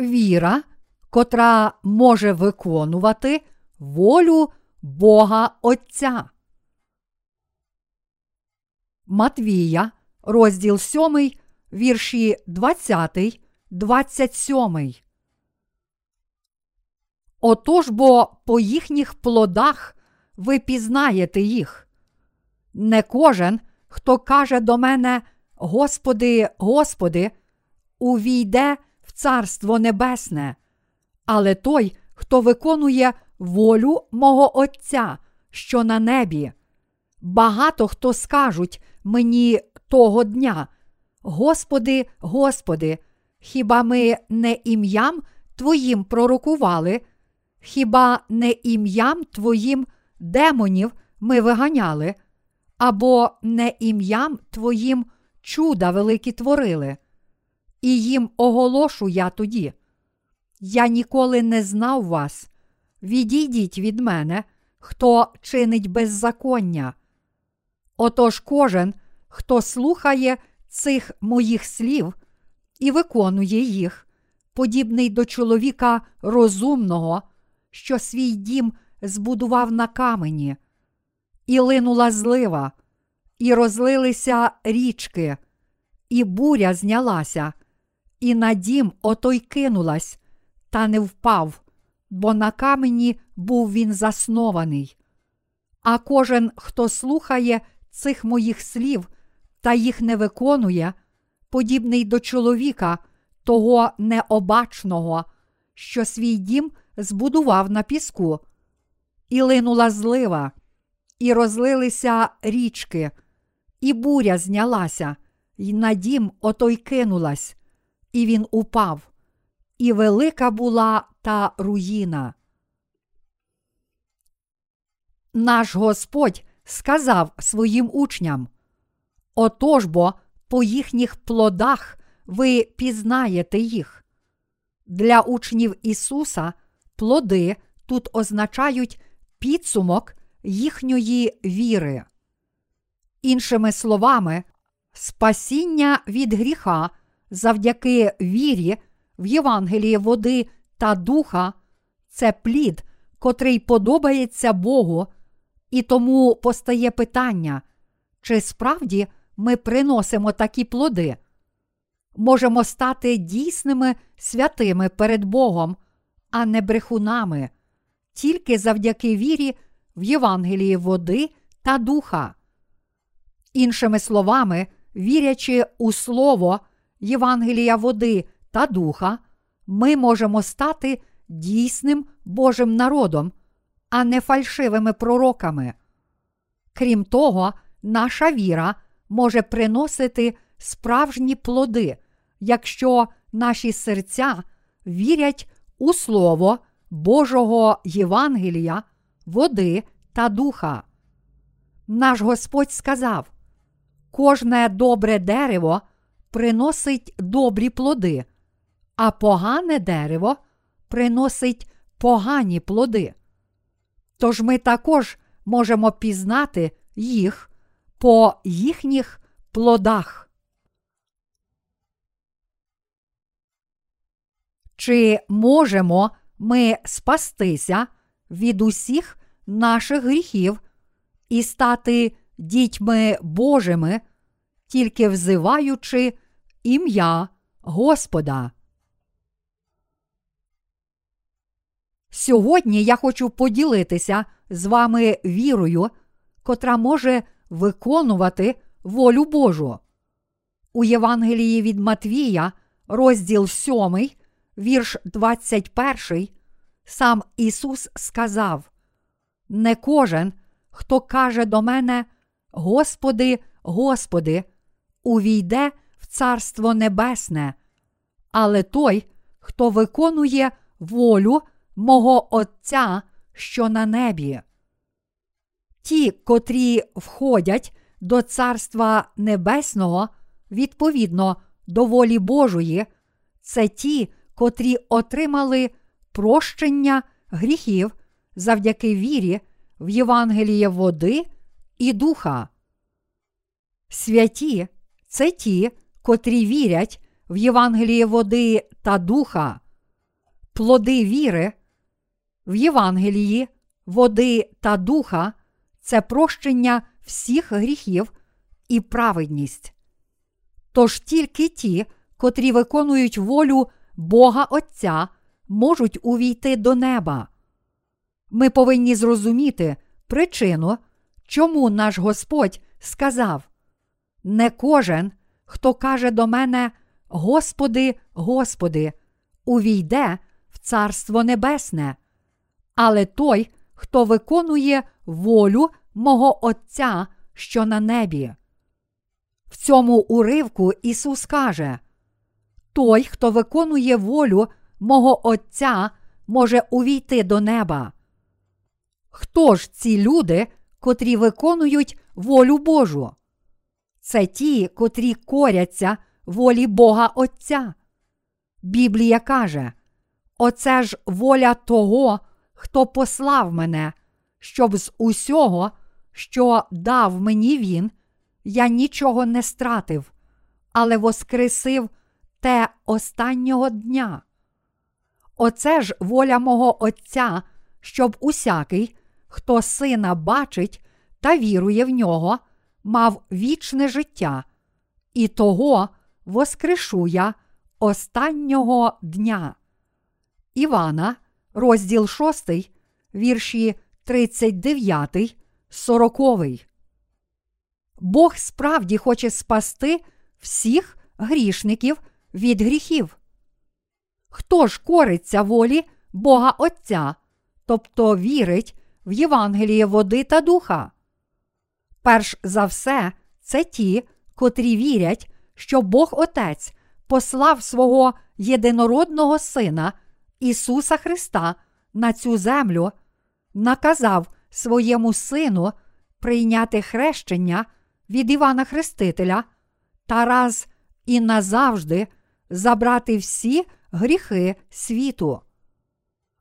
віра, котра може виконувати волю Бога Отця. Матвія, розділ 7, вірші 20, 27. Отож бо по їхніх плодах ви пізнаєте їх. Не кожен, хто каже до мене, Господи, Господи, увійде Царство Небесне, але той, хто виконує волю мого Отця, що на небі. Багато хто скажуть мені того дня, Господи, Господи, хіба ми не ім'ям Твоїм пророкували, хіба не ім'ям Твоїм демонів ми виганяли, або не ім'ям Твоїм чуда великі творили? І їм оголошу я тоді. Я ніколи не знав вас. Відійдіть від мене, хто чинить беззаконня. Отож кожен, хто слухає цих моїх слів і виконує їх, подібний до чоловіка розумного, що свій дім збудував на камені, і линула злива, і розлилися річки, і буря знялася, і на дім отой кинулась, та не впав, бо на камені був він заснований. А кожен, хто слухає цих моїх слів та їх не виконує, подібний до чоловіка, того необачного, що свій дім збудував на піску, і линула злива, і розлилися річки, і буря знялася, і на дім отой кинулась, і він упав, і велика була та руїна. Наш Господь сказав своїм учням: Отож бо по їхніх плодах ви пізнаєте їх. Для учнів Ісуса плоди тут означають підсумок їхньої віри. Іншими словами, спасіння від гріха завдяки вірі в Євангелії води та духа це плід, котрий подобається Богу, і тому постає питання, чи справді ми приносимо такі плоди, можемо стати дійсними святими перед Богом, а не брехунами, тільки завдяки вірі в Євангелії води та духа. Іншими словами, вірячи у Слово Євангелія води та духа, ми можемо стати дійсним Божим народом, а не фальшивими пророками. Крім того, наша віра може приносити справжні плоди, якщо наші серця вірять у Слово Божого Євангелія, води та духа. Наш Господь сказав: кожне добре дерево приносить добрі плоди, а погане дерево приносить погані плоди. Тож ми також можемо пізнати їх по їхніх плодах. Чи можемо ми спастися від усіх наших гріхів і стати дітьми Божими, тільки взиваючи ім'я Господа? Сьогодні я хочу поділитися з вами вірою, котра може виконувати волю Божу. У Євангелії від Матвія, розділ 7, вірш 21, сам Ісус сказав: Не кожен, хто каже до мене, Господи, Господи, увійде в Царство Небесне, але той, хто виконує волю мого Отця, що на небі. Ті, котрі входять до Царства Небесного відповідно до волі Божої, це ті, котрі отримали прощення гріхів завдяки вірі в Євангеліє води і духа. Святі це ті, котрі вірять в Євангеліє води та духа. плоди віри в Євангелії, води та духа це прощення всіх гріхів і праведність. Тож тільки ті, котрі виконують волю Бога Отця, можуть увійти до неба. Ми повинні зрозуміти причину, чому наш Господь сказав: Не кожен, хто каже до мене, Господи, Господи, увійде в Царство Небесне, але той, хто виконує волю мого Отця, що на небі. В цьому уривку Ісус каже: Той, хто виконує волю мого Отця, може увійти до неба. Хто ж ці люди, котрі виконують волю Божу? Це ті, котрі коряться волі Бога Отця. Біблія каже: Оце ж воля того, хто послав мене, щоб з усього, що дав мені він, я нічого не стратив, але воскресив те останнього дня. Оце ж воля мого Отця, щоб усякий, хто сина бачить та вірує в нього, мав вічне життя, і того воскрешу я останнього дня. Івана, розділ 6, вірші 39, 40. Бог справді хоче спасти всіх грішників від гріхів. Хто ж кориться волі Бога Отця, тобто вірить в Євангеліє води та духа? Перш за все, це ті, котрі вірять, що Бог Отець послав свого єдинородного Сина Ісуса Христа на цю землю, наказав своєму Сину прийняти хрещення від Івана Хрестителя та раз і назавжди забрати всі гріхи світу.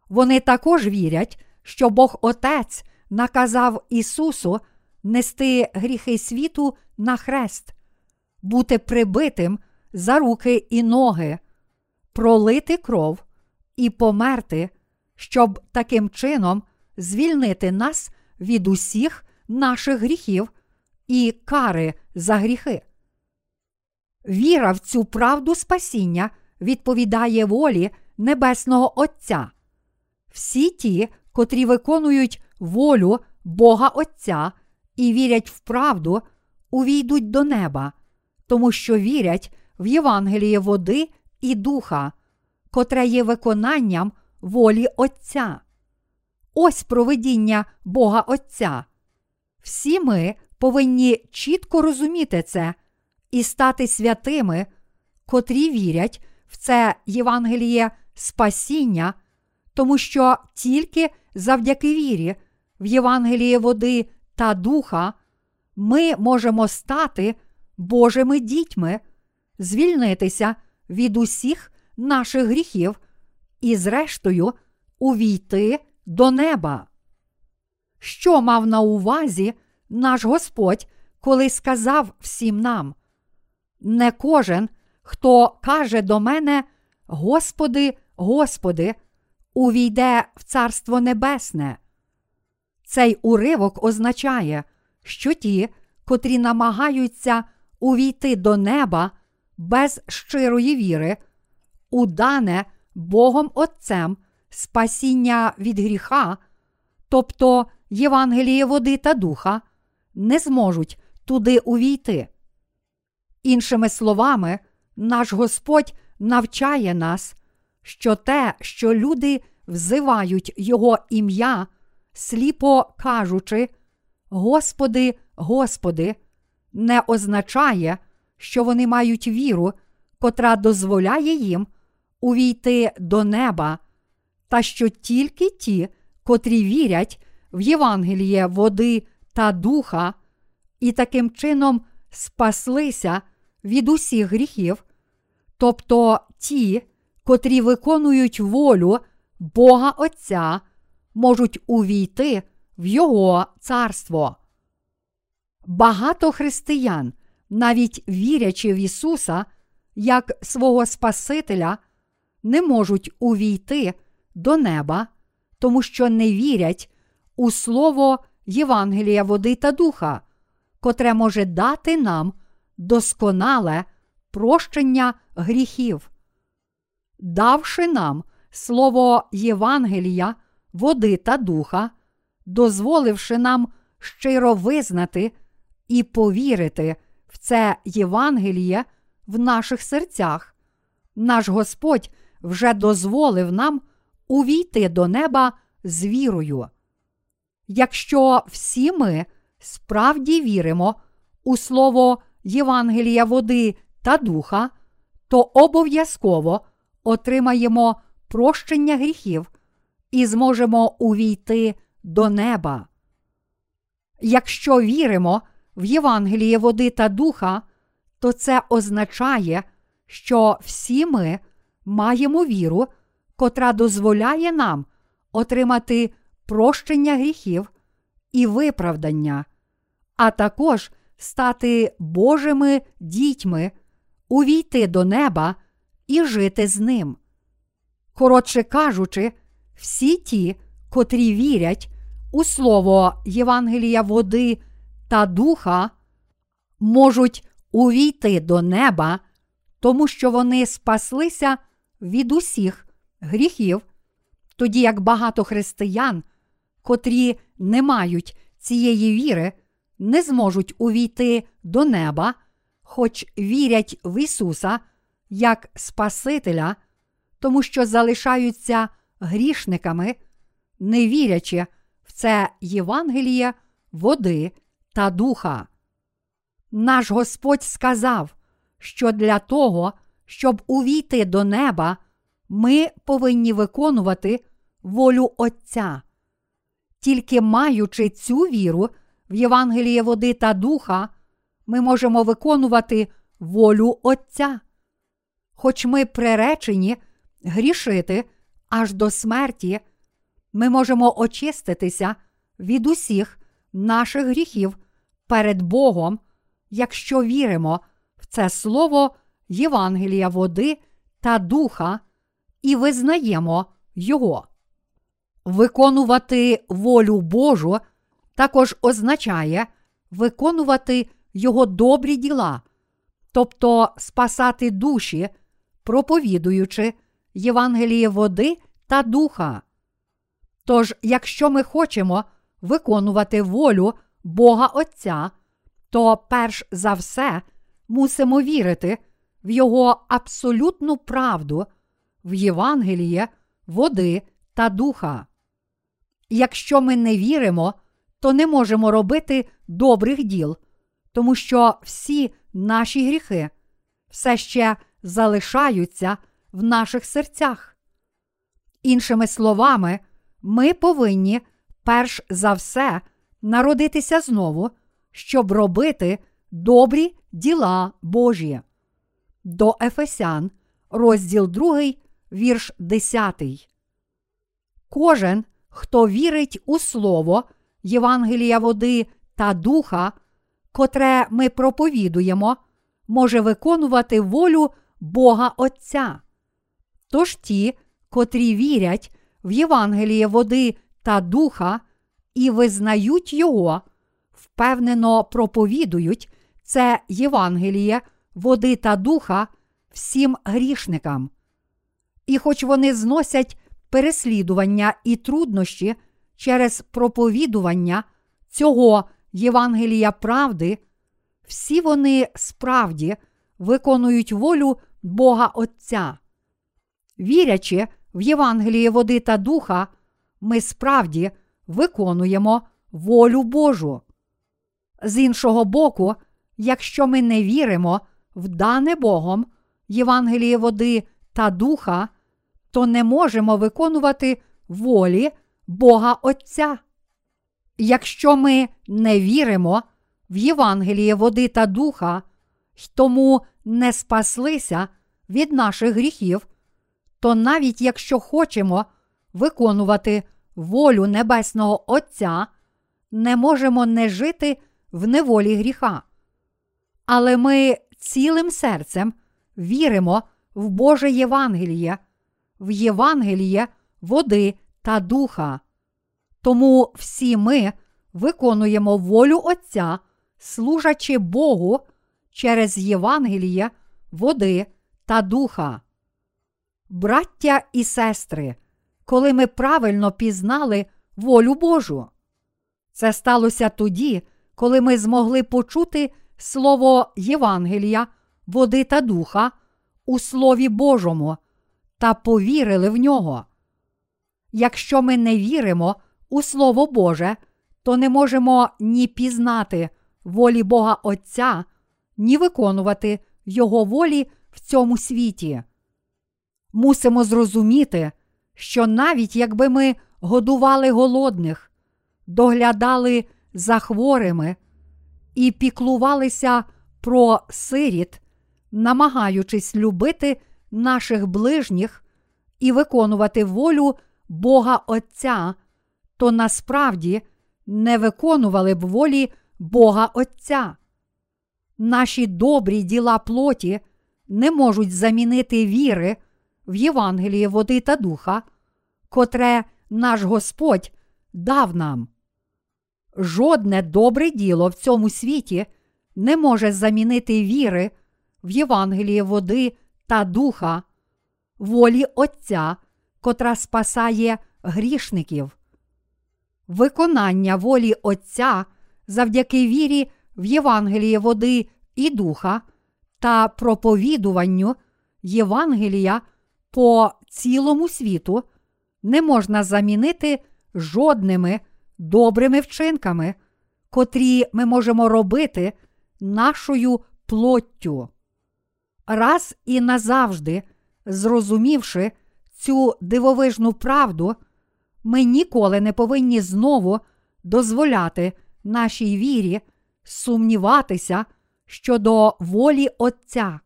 Вони також вірять, що Бог Отець наказав Ісусу нести гріхи світу на хрест, бути прибитим за руки і ноги, пролити кров і померти, щоб таким чином звільнити нас від усіх наших гріхів і кари за гріхи. Віра в цю правду спасіння відповідає волі Небесного Отця. Всі ті, котрі виконують волю Бога Отця і вірять в правду, увійдуть до неба, тому що вірять в Євангеліє води і духа, котре є виконанням волі Отця. Ось проведіння Бога Отця. Всі ми повинні чітко розуміти це і стати святими, котрі вірять в це Євангеліє спасіння, тому що тільки завдяки вірі в Євангеліє води та духа ми можемо стати Божими дітьми, звільнитися від усіх наших гріхів і, зрештою, увійти до неба. Що мав на увазі наш Господь, коли сказав всім нам: Не кожен, хто каже до мене, Господи, Господи, увійде в Царство Небесне. Цей уривок означає, що ті, котрі намагаються увійти до неба без щирої віри, удане Богом Отцем спасіння від гріха, тобто Євангеліє води та духа, не зможуть туди увійти. Іншими словами, наш Господь навчає нас, що те, що люди взивають Його ім'я, сліпо кажучи, Господи, Господи, не означає, що вони мають віру, котра дозволяє їм увійти до неба, та що тільки ті, котрі вірять в Євангеліє води та духа, і таким чином спаслися від усіх гріхів, тобто ті, котрі виконують волю Бога Отця, можуть увійти в Його царство. Багато християн, навіть вірячи в Ісуса як свого Спасителя, не можуть увійти до неба, тому що не вірять у слово Євангелія води та духа, котре може дати нам досконале прощення гріхів. Давши нам слово Євангелія, води та духа, дозволивши нам щиро визнати і повірити в це Євангеліє в наших серцях, наш Господь вже дозволив нам увійти до неба з вірою. Якщо всі ми справді віримо у слово Євангелія води та духа, то обов'язково отримаємо прощення гріхів і зможемо увійти до неба. Якщо віримо в Євангеліє води та духа, то це означає, що всі ми маємо віру, котра дозволяє нам отримати прощення гріхів і виправдання, а також стати Божими дітьми, увійти до неба і жити з ним. Коротше кажучи, всі ті, котрі вірять у слово Євангелія води та духа, можуть увійти до неба, тому що вони спаслися від усіх гріхів, тоді як багато християн, котрі не мають цієї віри, не зможуть увійти до неба, хоч вірять в Ісуса як Спасителя, тому що залишаються грішниками, не вірячи в це Євангеліє води та духа. Наш Господь сказав, що для того, щоб увійти до неба, ми повинні виконувати волю Отця. Тільки маючи цю віру в Євангеліє води та духа, ми можемо виконувати волю Отця. Хоч ми приречені грішити аж до смерті, ми можемо очиститися від усіх наших гріхів перед Богом, якщо віримо в це слово Євангелія води та духа і визнаємо Його. Виконувати волю Божу також означає виконувати Його добрі діла, тобто спасати душі, проповідуючи Євангеліє води та духа. Тож, якщо ми хочемо виконувати волю Бога Отця, то перш за все мусимо вірити в Його абсолютну правду, в Євангеліє, води та духа. Якщо ми не віримо, то не можемо робити добрих діл, тому що всі наші гріхи все ще залишаються в наших серцях. Іншими словами, ми повинні перш за все народитися знову, щоб робити добрі діла Божі. До Ефесян, розділ 2, вірш 10. Кожен, хто вірить у Слово, Євангелія води та духа, котре ми проповідуємо, може виконувати волю Бога Отця. Тож ті, котрі вірять в Євангеліє води та духа і визнають Його, впевнено проповідують це Євангеліє, води та духа всім грішникам. І хоч вони зносять переслідування і труднощі через проповідування цього Євангелія правди, всі вони справді виконують волю Бога Отця. Вірячи в Євангеліє води та духа, ми справді виконуємо волю Божу. З іншого боку, якщо ми не віримо в дане Богом Євангеліє води та духа, то не можемо виконувати волі Бога Отця. Якщо ми не віримо в Євангеліє води та духа, тому не спаслися від наших гріхів, то навіть якщо хочемо виконувати волю Небесного Отця, не можемо не жити в неволі гріха. Але ми цілим серцем віримо в Боже Євангеліє, в Євангеліє води та духа. Тому всі ми виконуємо волю Отця, служачи Богу через Євангеліє, води та духа. Браття і сестри, коли ми правильно пізнали волю Божу. Це сталося тоді, коли ми змогли почути слово Євангелія, води та духа у Слові Божому та повірили в нього. Якщо ми не віримо у Слово Боже, то не можемо ні пізнати волі Бога Отця, ні виконувати Його волі в цьому світі. Мусимо зрозуміти, що навіть якби ми годували голодних, доглядали за хворими і піклувалися про сиріт, намагаючись любити наших ближніх і виконувати волю Бога Отця, то насправді не виконували б волі Бога Отця. Наші добрі діла плоті не можуть замінити віри в Євангеліє води та духа, котре наш Господь дав нам. Жодне добре діло в цьому світі не може замінити віри в Євангеліє води та духа, волі Отця, котра спасає грішників. Виконання волі Отця завдяки вірі в Євангеліє води і духа та проповідуванню Євангелія по цілому світу не можна замінити жодними добрими вчинками, котрі ми можемо робити нашою плоттю. Раз і назавжди, зрозумівши цю дивовижну правду, ми ніколи не повинні знову дозволяти нашій вірі сумніватися щодо волі Отця.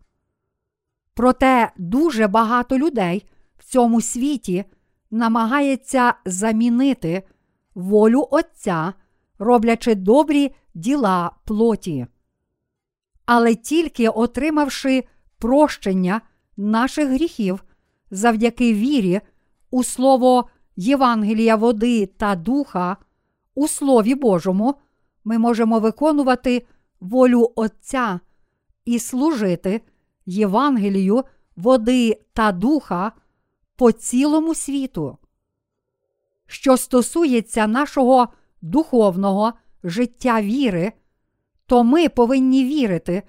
Проте дуже багато людей в цьому світі намагається замінити волю Отця, роблячи добрі діла плоті. Але тільки отримавши прощення наших гріхів завдяки вірі у слово Євангелія води та духа, у Слові Божому, ми можемо виконувати волю Отця і служити Євангелію води та духа по цілому світу. Що стосується нашого духовного життя віри, то ми повинні вірити,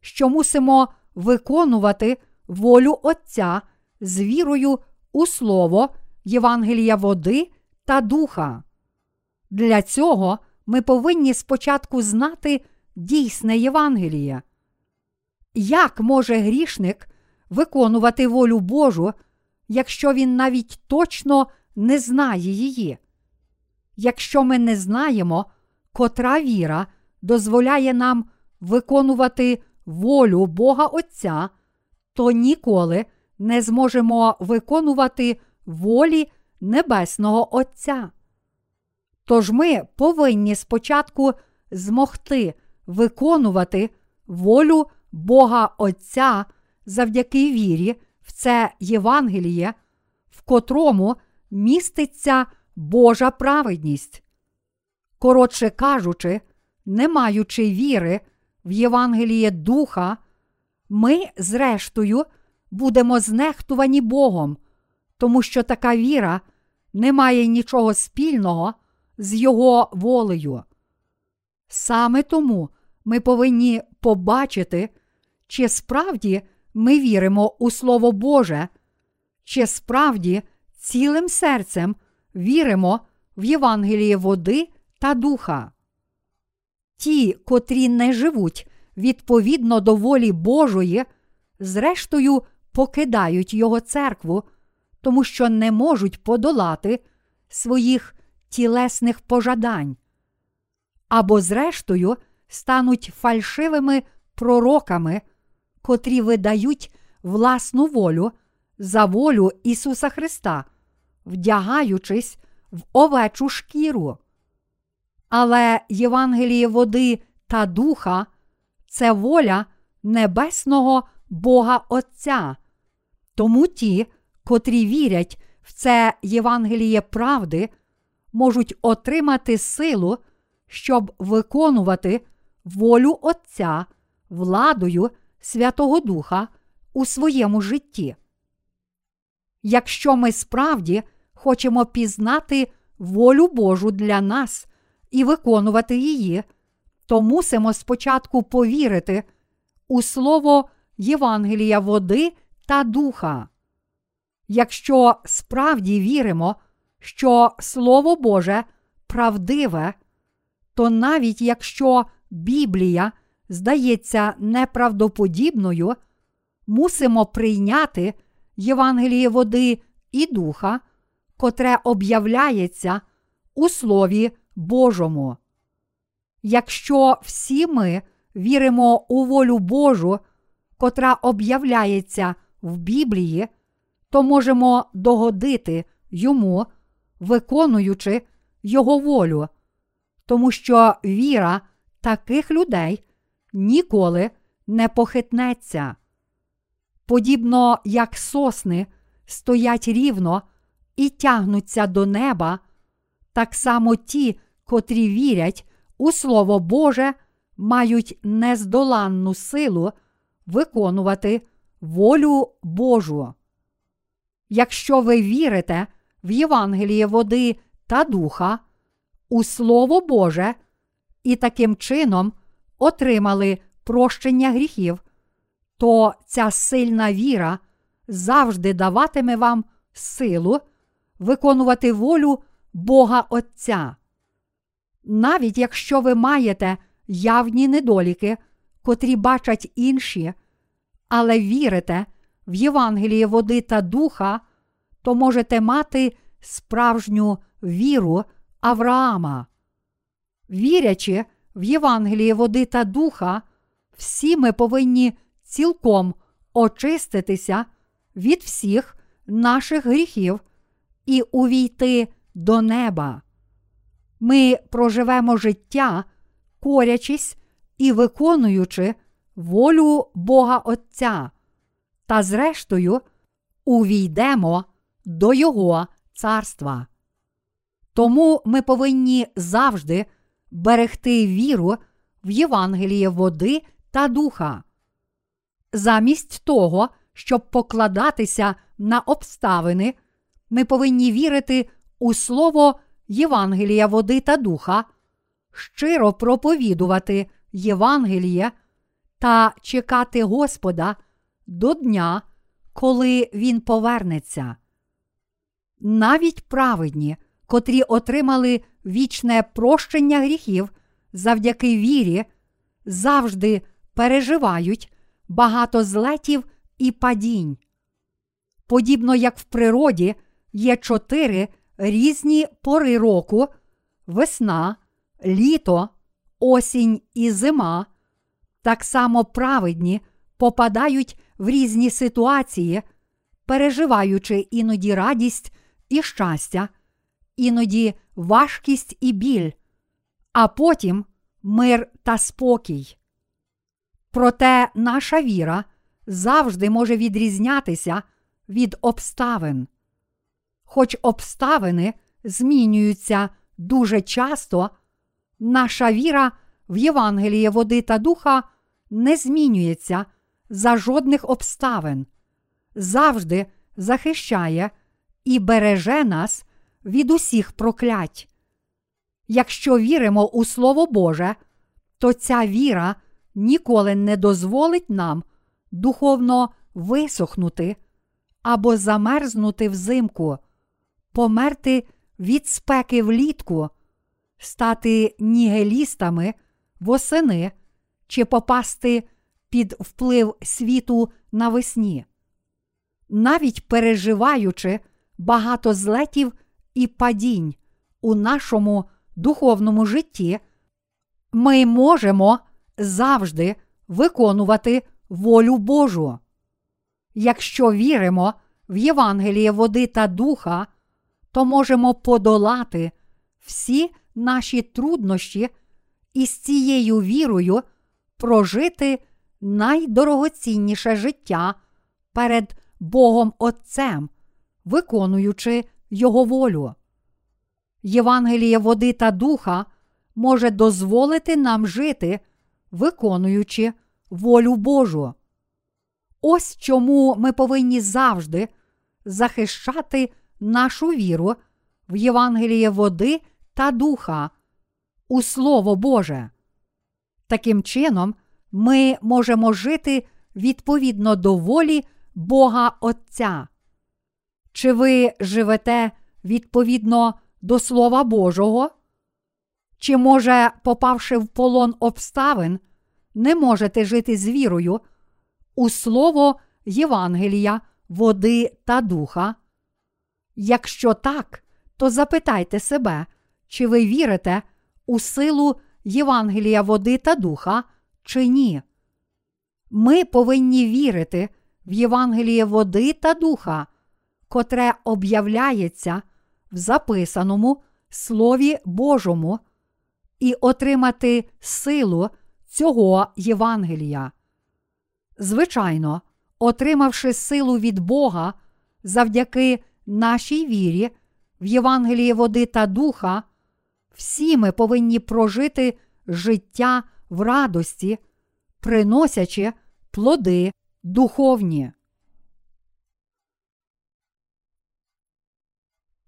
що мусимо виконувати волю Отця з вірою у Слово Євангелія води та духа. Для цього ми повинні спочатку знати дійсне Євангеліє. Як може грішник виконувати волю Божу, якщо він навіть точно не знає її? Якщо ми не знаємо, котра віра дозволяє нам виконувати волю Бога Отця, то ніколи не зможемо виконувати волі Небесного Отця. Тож ми повинні спочатку змогти виконувати волю Бога Отця завдяки вірі в це Євангеліє, в котрому міститься Божа праведність. Коротше кажучи, не маючи віри в Євангеліє Духа, ми, зрештою, будемо знехтувані Богом, тому що така віра не має нічого спільного з Його волею. Саме тому ми повинні побачити, чи справді ми віримо у Слово Боже, чи справді цілим серцем віримо в Євангеліє води та духа. Ті, котрі не живуть відповідно до волі Божої, зрештою покидають Його церкву, тому що не можуть подолати своїх тілесних пожадань, або, зрештою, стануть фальшивими пророками, котрі видають власну волю за волю Ісуса Христа, вдягаючись в овечу шкіру. Але Євангеліє води та духа це воля небесного Бога Отця. Тому ті, котрі вірять в це Євангеліє правди, можуть отримати силу, щоб виконувати волю Отця владою Святого Духа у своєму житті. Якщо ми справді хочемо пізнати волю Божу для нас і виконувати її, то мусимо спочатку повірити у слово Євангелія води та духа. Якщо справді віримо, що Слово Боже правдиве, то навіть якщо Біблія здається неправдоподібною, мусимо прийняти Євангеліє води і духа, котре об'являється у Слові Божому. Якщо всі ми віримо у волю Божу, котра об'являється в Біблії, то можемо догодити йому, виконуючи Його волю, тому що віра таких людей ніколи не похитнеться. Подібно як сосни стоять рівно і тягнуться до неба, так само ті, котрі вірять у Слово Боже, мають нездоланну силу виконувати волю Божу. Якщо ви вірите в Євангеліє води та духа, у Слово Боже і таким чином отримали прощення гріхів, то ця сильна віра завжди даватиме вам силу виконувати волю Бога Отця. Навіть якщо ви маєте явні недоліки, котрі бачать інші, але вірите в Євангеліє води та духа, то можете мати справжню віру Авраама. Вірячи в Євангеліє води та духа, всі ми повинні цілком очиститися від всіх наших гріхів і увійти до неба. Ми проживемо життя, корячись і виконуючи волю Бога Отця, та зрештою увійдемо до Його царства. Тому ми повинні завжди берегти віру в Євангеліє води та духа. Замість того, щоб покладатися на обставини, ми повинні вірити у слово Євангелія води та духа, щиро проповідувати Євангеліє та чекати Господа до дня, коли Він повернеться. Навіть праведні, котрі отримали вічне прощення гріхів завдяки вірі, завжди переживають багато злетів і падінь. Подібно як в природі є чотири різні пори року: весна, літо, осінь і зима, так само праведні попадають в різні ситуації, переживаючи іноді радість і щастя, іноді важкість і біль, а потім мир та спокій. Проте наша віра завжди може відрізнятися від обставин. Хоч обставини змінюються дуже часто, наша віра в Євангеліє води та духа не змінюється за жодних обставин, завжди захищає і береже нас від усіх проклять. Якщо віримо у Слово Боже, то ця віра ніколи не дозволить нам духовно висохнути або замерзнути взимку, померти від спеки влітку, стати нігелістами восени чи попасти під вплив світу навесні. Навіть переживаючи багато злетів і падінь у нашому духовному житті, ми можемо завжди виконувати волю Божу. Якщо віримо в Євангеліє води та духа, то можемо подолати всі наші труднощі і з цією вірою прожити найдорогоцінніше життя перед Богом Отцем виконуючи Його волю. Євангеліє води та духа може дозволити нам жити, виконуючи волю Божу. Ось чому ми повинні завжди захищати нашу віру в Євангеліє води та духа, у Слово Боже. Таким чином, ми можемо жити відповідно до волі Бога Отця. Чи ви живете відповідно до Слова Божого? Чи, може, попавши в полон обставин, не можете жити з вірою у Слово Євангелія, води та духа? Якщо так, то запитайте себе, чи ви вірите у силу Євангелія води та духа, чи ні? Ми повинні вірити в Євангеліє води та духа, котре об'являється в записаному Слові Божому, і отримати силу цього Євангелія. Звичайно, отримавши силу від Бога завдяки нашій вірі в Євангеліє води та духа, всі ми повинні прожити життя в радості, приносячи плоди духовні.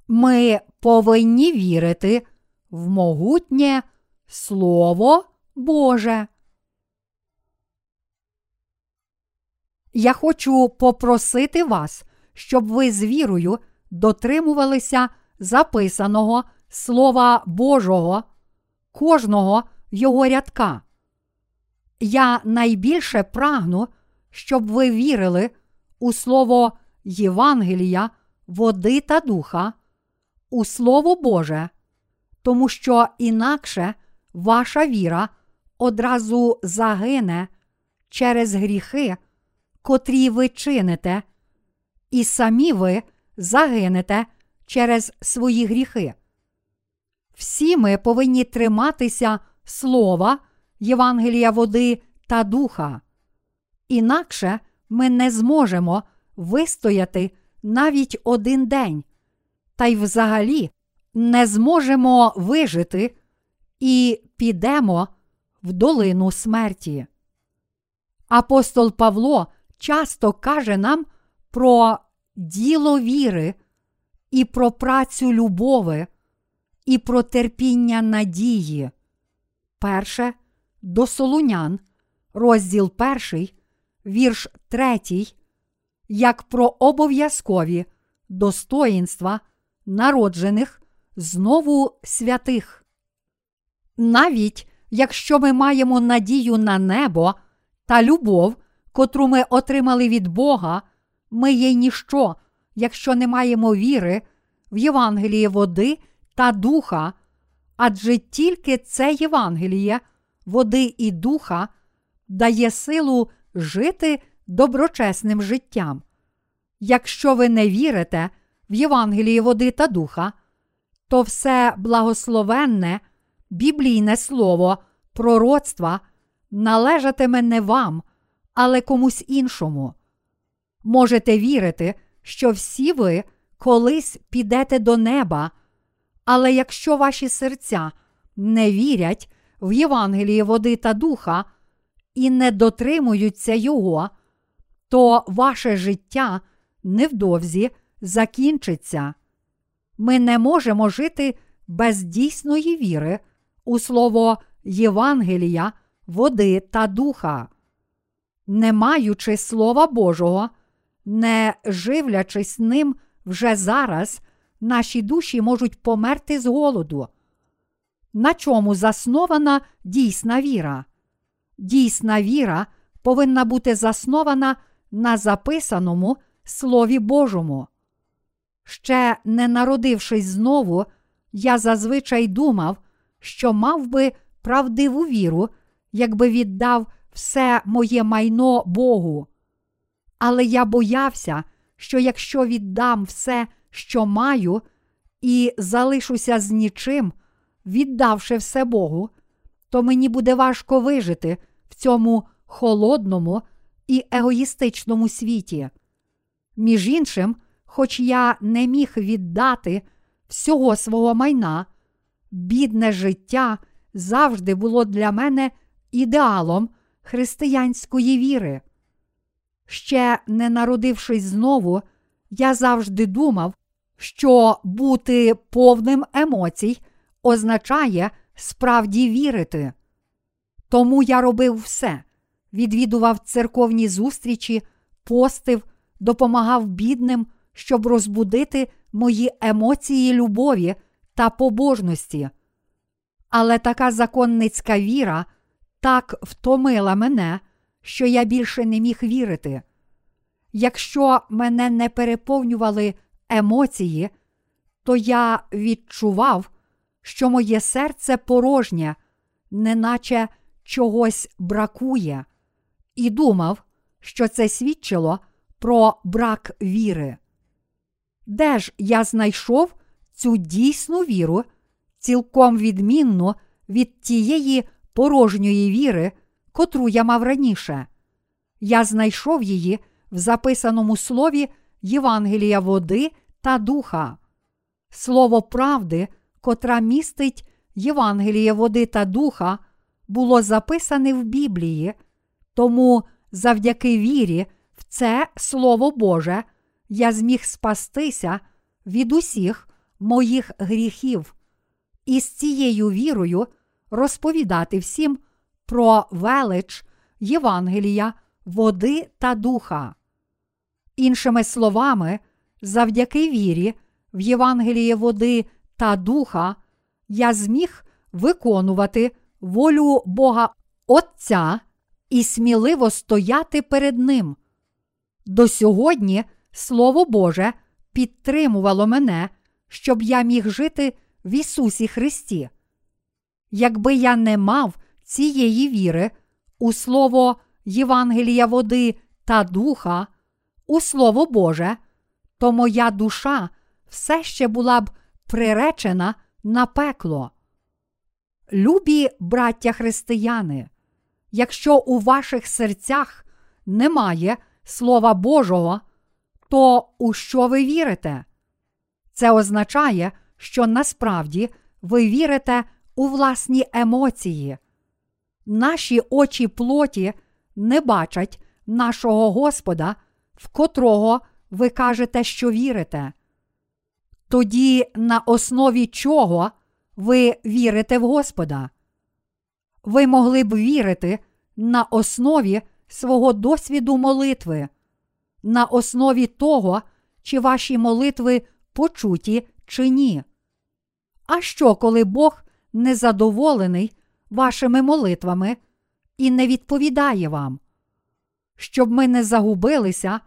Ми повинні вірити в могутнє Слово Боже. Я хочу попросити вас, щоб ви з вірою дотримувалися записаного Слова Божого, кожного його рядка. Я найбільше прагну, щоб ви вірили у Слово Євангелія, води та духа, у Слово Боже, тому що інакше ваша віра одразу загине через гріхи, котрі ви чините, і самі ви загинете через свої гріхи. Всі ми повинні триматися слова, Євангелія води та духа. Інакше ми не зможемо вистояти навіть один день, та й взагалі не зможемо вижити і підемо в долину смерті. Апостол Павло часто каже нам про діло віри і про працю любови, і про терпіння надії. Перше до Солунян, розділ перший, вірш третій, як про обов'язкові достоїнства народжених знову святих. Навіть якщо ми маємо надію на небо та любов, котру ми отримали від Бога, ми є ніщо, якщо не маємо віри в Євангеліє води та духа, адже тільки це Євангеліє, води і духа дає силу жити доброчесним життям. Якщо ви не вірите в Євангеліє води та духа, то все благословенне, біблійне слово пророцтва належатиме не вам, але комусь іншому. Можете вірити, що всі ви колись підете до неба, але якщо ваші серця не вірять в Євангеліє води та духа і не дотримуються його, то ваше життя невдовзі закінчиться. Ми не можемо жити без дійсної віри у слово Євангелія, води та духа. Не маючи Слова Божого, не живлячись ним вже зараз, наші душі можуть померти з голоду. На чому заснована дійсна віра? Дійсна віра повинна бути заснована на записаному Слові Божому. Ще не народившись знову, я зазвичай думав, що мав би правдиву віру, якби віддав все моє майно Богу. Але я боявся, що якщо віддам все, що маю, і залишуся з нічим, віддавши все Богу, то мені буде важко вижити в цьому холодному і егоїстичному світі. Між іншим, хоч я не міг віддати всього свого майна, бідне життя завжди було для мене ідеалом християнської віри. Ще не народившись знову, я завжди думав, що бути повним емоцій означає справді вірити. Тому я робив все, відвідував церковні зустрічі, постив, допомагав бідним, щоб розбудити мої емоції любові та побожності. Але така законницька віра так втомила мене, що я більше не міг вірити. Якщо мене не переповнювали емоції, то я відчував, що моє серце порожнє, неначе чогось бракує, і думав, що це свідчило про брак віри. Де ж я знайшов цю дійсну віру, цілком відмінну від тієї порожньої віри, котру я мав раніше? Я знайшов її в записаному слові Євангелія води та духа. Слово правди, котра містить Євангеліє води та духа, було записане в Біблії, тому завдяки вірі в це Слово Боже я зміг спастися від усіх моїх гріхів і з цією вірою розповідати всім про велич Євангелія, води та духа. Іншими словами, завдяки вірі в Євангеліє води та духа, я зміг виконувати волю Бога Отця і сміливо стояти перед Ним. До сьогодні Слово Боже підтримувало мене, щоб я міг жити в Ісусі Христі. Якби я не мав цієї віри у Слово Євангелія води та духа, у Слово Боже, то моя душа все ще була б приречена на пекло. Любі браття християни, якщо у ваших серцях немає Слова Божого, то у що ви вірите? Це означає, що насправді ви вірите у власні емоції. Наші очі плоті не бачать нашого Господа, в котрого ви кажете, що вірите. Тоді на основі чого ви вірите в Господа? Ви могли б вірити на основі свого досвіду молитви, на основі того, чи ваші молитви почуті чи ні. А що, коли Бог незадоволений вашими молитвами і не відповідає вам? Щоб ми не загубилися,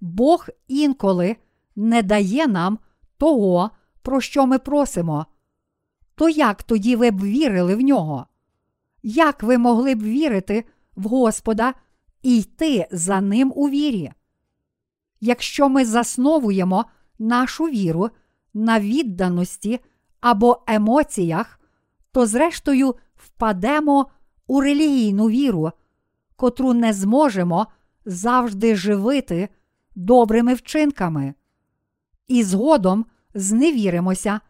Бог інколи не дає нам того, про що ми просимо. То як тоді ви б вірили в нього? Як ви могли б вірити в Господа і йти за ним у вірі? Якщо ми засновуємо нашу віру на відданості або емоціях, то зрештою впадемо у релігійну віру, котру не зможемо завжди живити добрими вчинками, і згодом зневіримося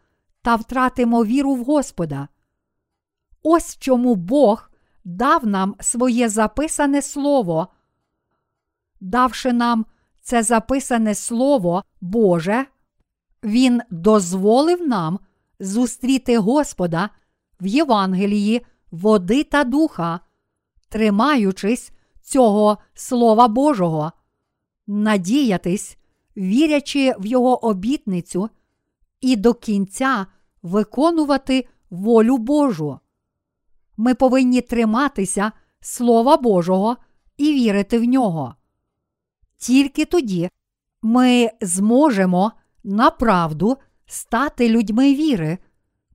та втратимо віру в Господа. Ось чому Бог дав нам своє записане Слово, давши нам це записане Слово Боже, Він дозволив нам зустріти Господа в Євангелії води та духа, тримаючись цього Слова Божого, надіятись, вірячи в Його обітницю і до кінця виконувати волю Божу. Ми повинні триматися Слова Божого і вірити в нього. Тільки тоді ми зможемо направду стати людьми віри,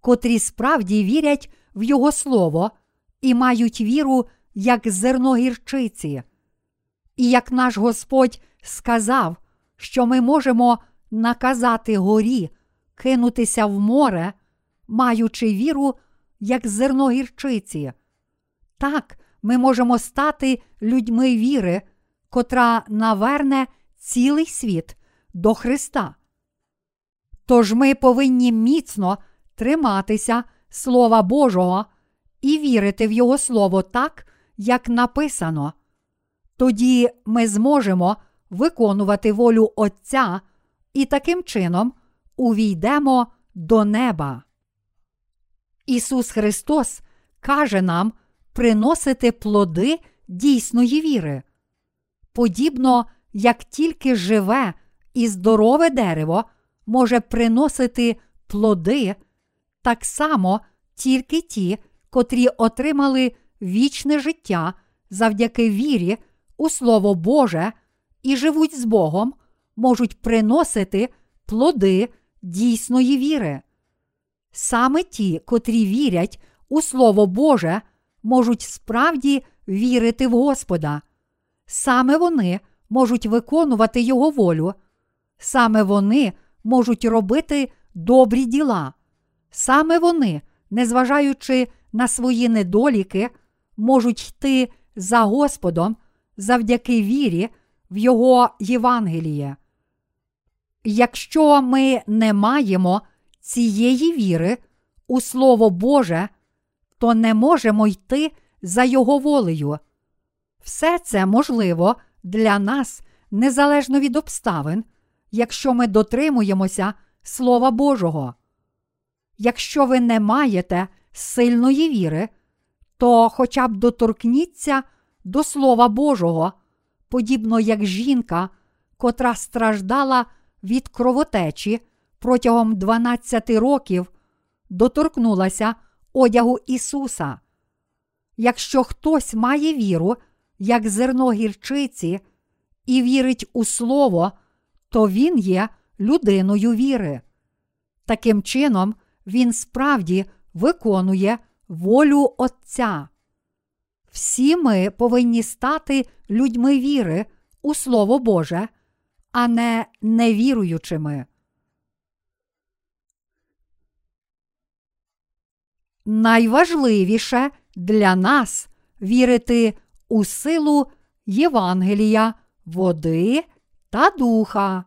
котрі справді вірять в Його Слово і мають віру як зерно гірчиці. І як наш Господь сказав, що ми можемо наказати горі кинутися в море, маючи віру, як зерно гірчиці. Так, ми можемо стати людьми віри, котра наверне цілий світ до Христа. Тож ми повинні міцно триматися Слова Божого і вірити в Його Слово так, як написано. Тоді ми зможемо виконувати волю Отця і таким чином увійдемо до неба. Ісус Христос каже нам приносити плоди дійсної віри. Подібно як тільки живе і здорове дерево може приносити плоди, так само тільки ті, котрі отримали вічне життя завдяки вірі у Слово Боже і живуть з Богом, можуть приносити плоди дійсної віри. Саме ті, котрі вірять у Слово Боже, можуть справді вірити в Господа. Саме вони можуть виконувати Його волю, саме вони можуть робити добрі діла, саме вони, незважаючи на свої недоліки, можуть йти за Господом завдяки вірі в Його Євангеліє. Якщо ми не маємо цієї віри у Слово Боже, то не можемо йти за Його волею. Все це можливо для нас незалежно від обставин, якщо ми дотримуємося Слова Божого. Якщо ви не маєте сильної віри, то хоча б доторкніться до Слова Божого, подібно як жінка, котра страждала від кровотечі протягом 12 років, доторкнулася одягу Ісуса. Якщо хтось має віру, як зерно гірчиці, і вірить у Слово, то він є людиною віри. Таким чином, він справді виконує волю Отця. Всі ми повинні стати людьми віри у Слово Боже, а не невіруючими. Найважливіше для нас вірити у силу Євангелія, води та духа.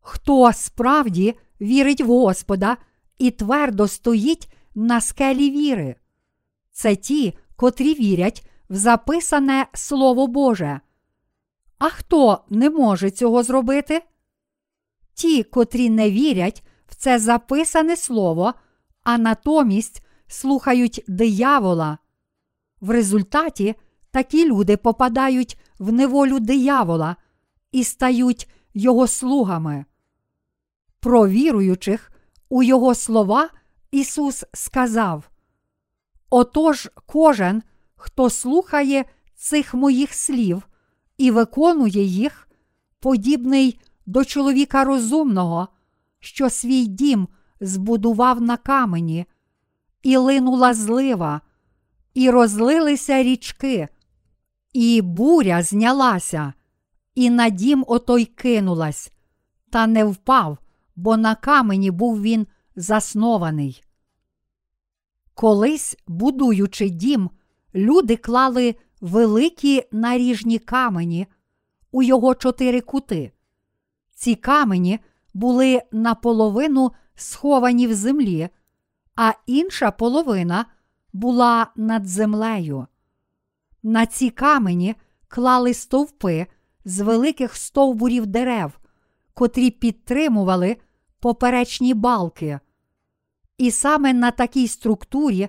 Хто справді вірить в Господа і твердо стоїть на скелі віри? Це ті, котрі вірять в записане Слово Боже. А хто не може цього зробити? Ті, котрі не вірять в це записане слово, а натомість слухають диявола. В результаті такі люди попадають в неволю диявола і стають його слугами. Про віруючих у його слова Ісус сказав: Отож, кожен, хто слухає цих моїх слів і виконує їх, подібний до чоловіка розумного, що свій дім збудував на камені, і линула злива, і розлилися річки, і буря знялася, і на дім отой кинулась, та не впав, бо на камені був він заснований. Колись, будуючи дім, люди клали великі наріжні камені у його чотири кути. Ці камені були наполовину сховані в землі, а інша половина була над землею. На ці камені клали стовпи з великих стовбурів дерев, котрі підтримували поперечні балки. І саме на такій структурі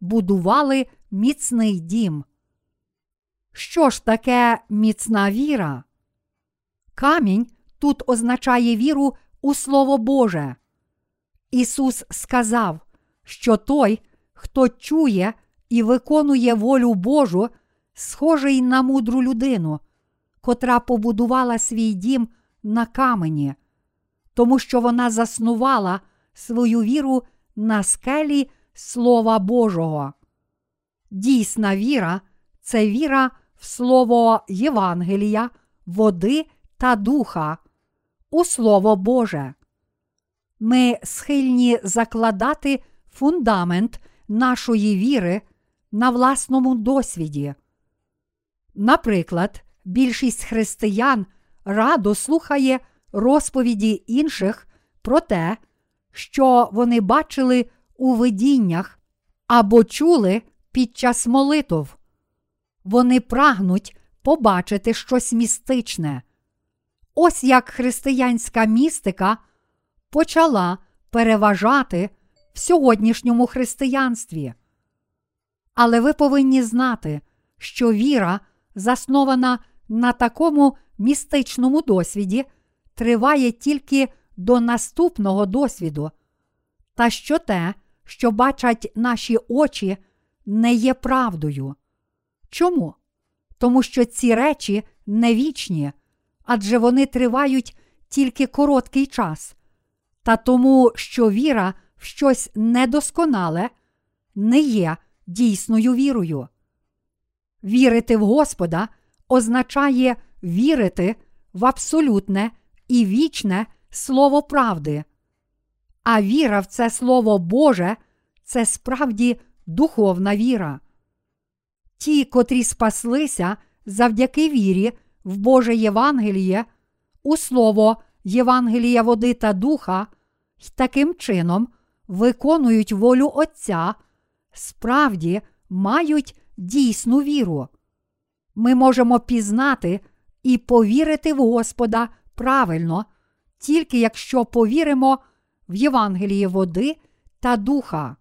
будували міцний дім. Що ж таке міцна віра? Камінь тут означає віру у Слово Боже. Ісус сказав, що той, хто чує і виконує волю Божу, схожий на мудру людину, котра побудувала свій дім на камені, тому що вона заснувала свою віру на скелі Слова Божого. Дійсна віра це віра в Слово Євангелія, води та духа, у Слово Боже. Ми схильні закладати фундамент нашої віри на власному досвіді. Наприклад, більшість християн радо слухає розповіді інших про те, що вони бачили у видіннях або чули під час молитв. Вони прагнуть побачити щось містичне. Ось як християнська містика почала переважати в сьогоднішньому християнстві. Але ви повинні знати, що віра, заснована на такому містичному досвіді, триває тільки до наступного досвіду, та що те, що бачать наші очі, не є правдою. Чому? Тому що ці речі не вічні, адже вони тривають тільки короткий час, та тому, що віра щось недосконале не є дійсною вірою. Вірити в Господа означає вірити в абсолютне і вічне слово правди. А віра в це Слово Боже це справді духовна віра. Ті, котрі спаслися завдяки вірі в Боже Євангеліє, у слово Євангелія води та духа, й таким чином виконують волю Отця, справді мають дійсну віру. Ми можемо пізнати і повірити в Господа правильно, тільки якщо повіримо в Євангеліє води та духа.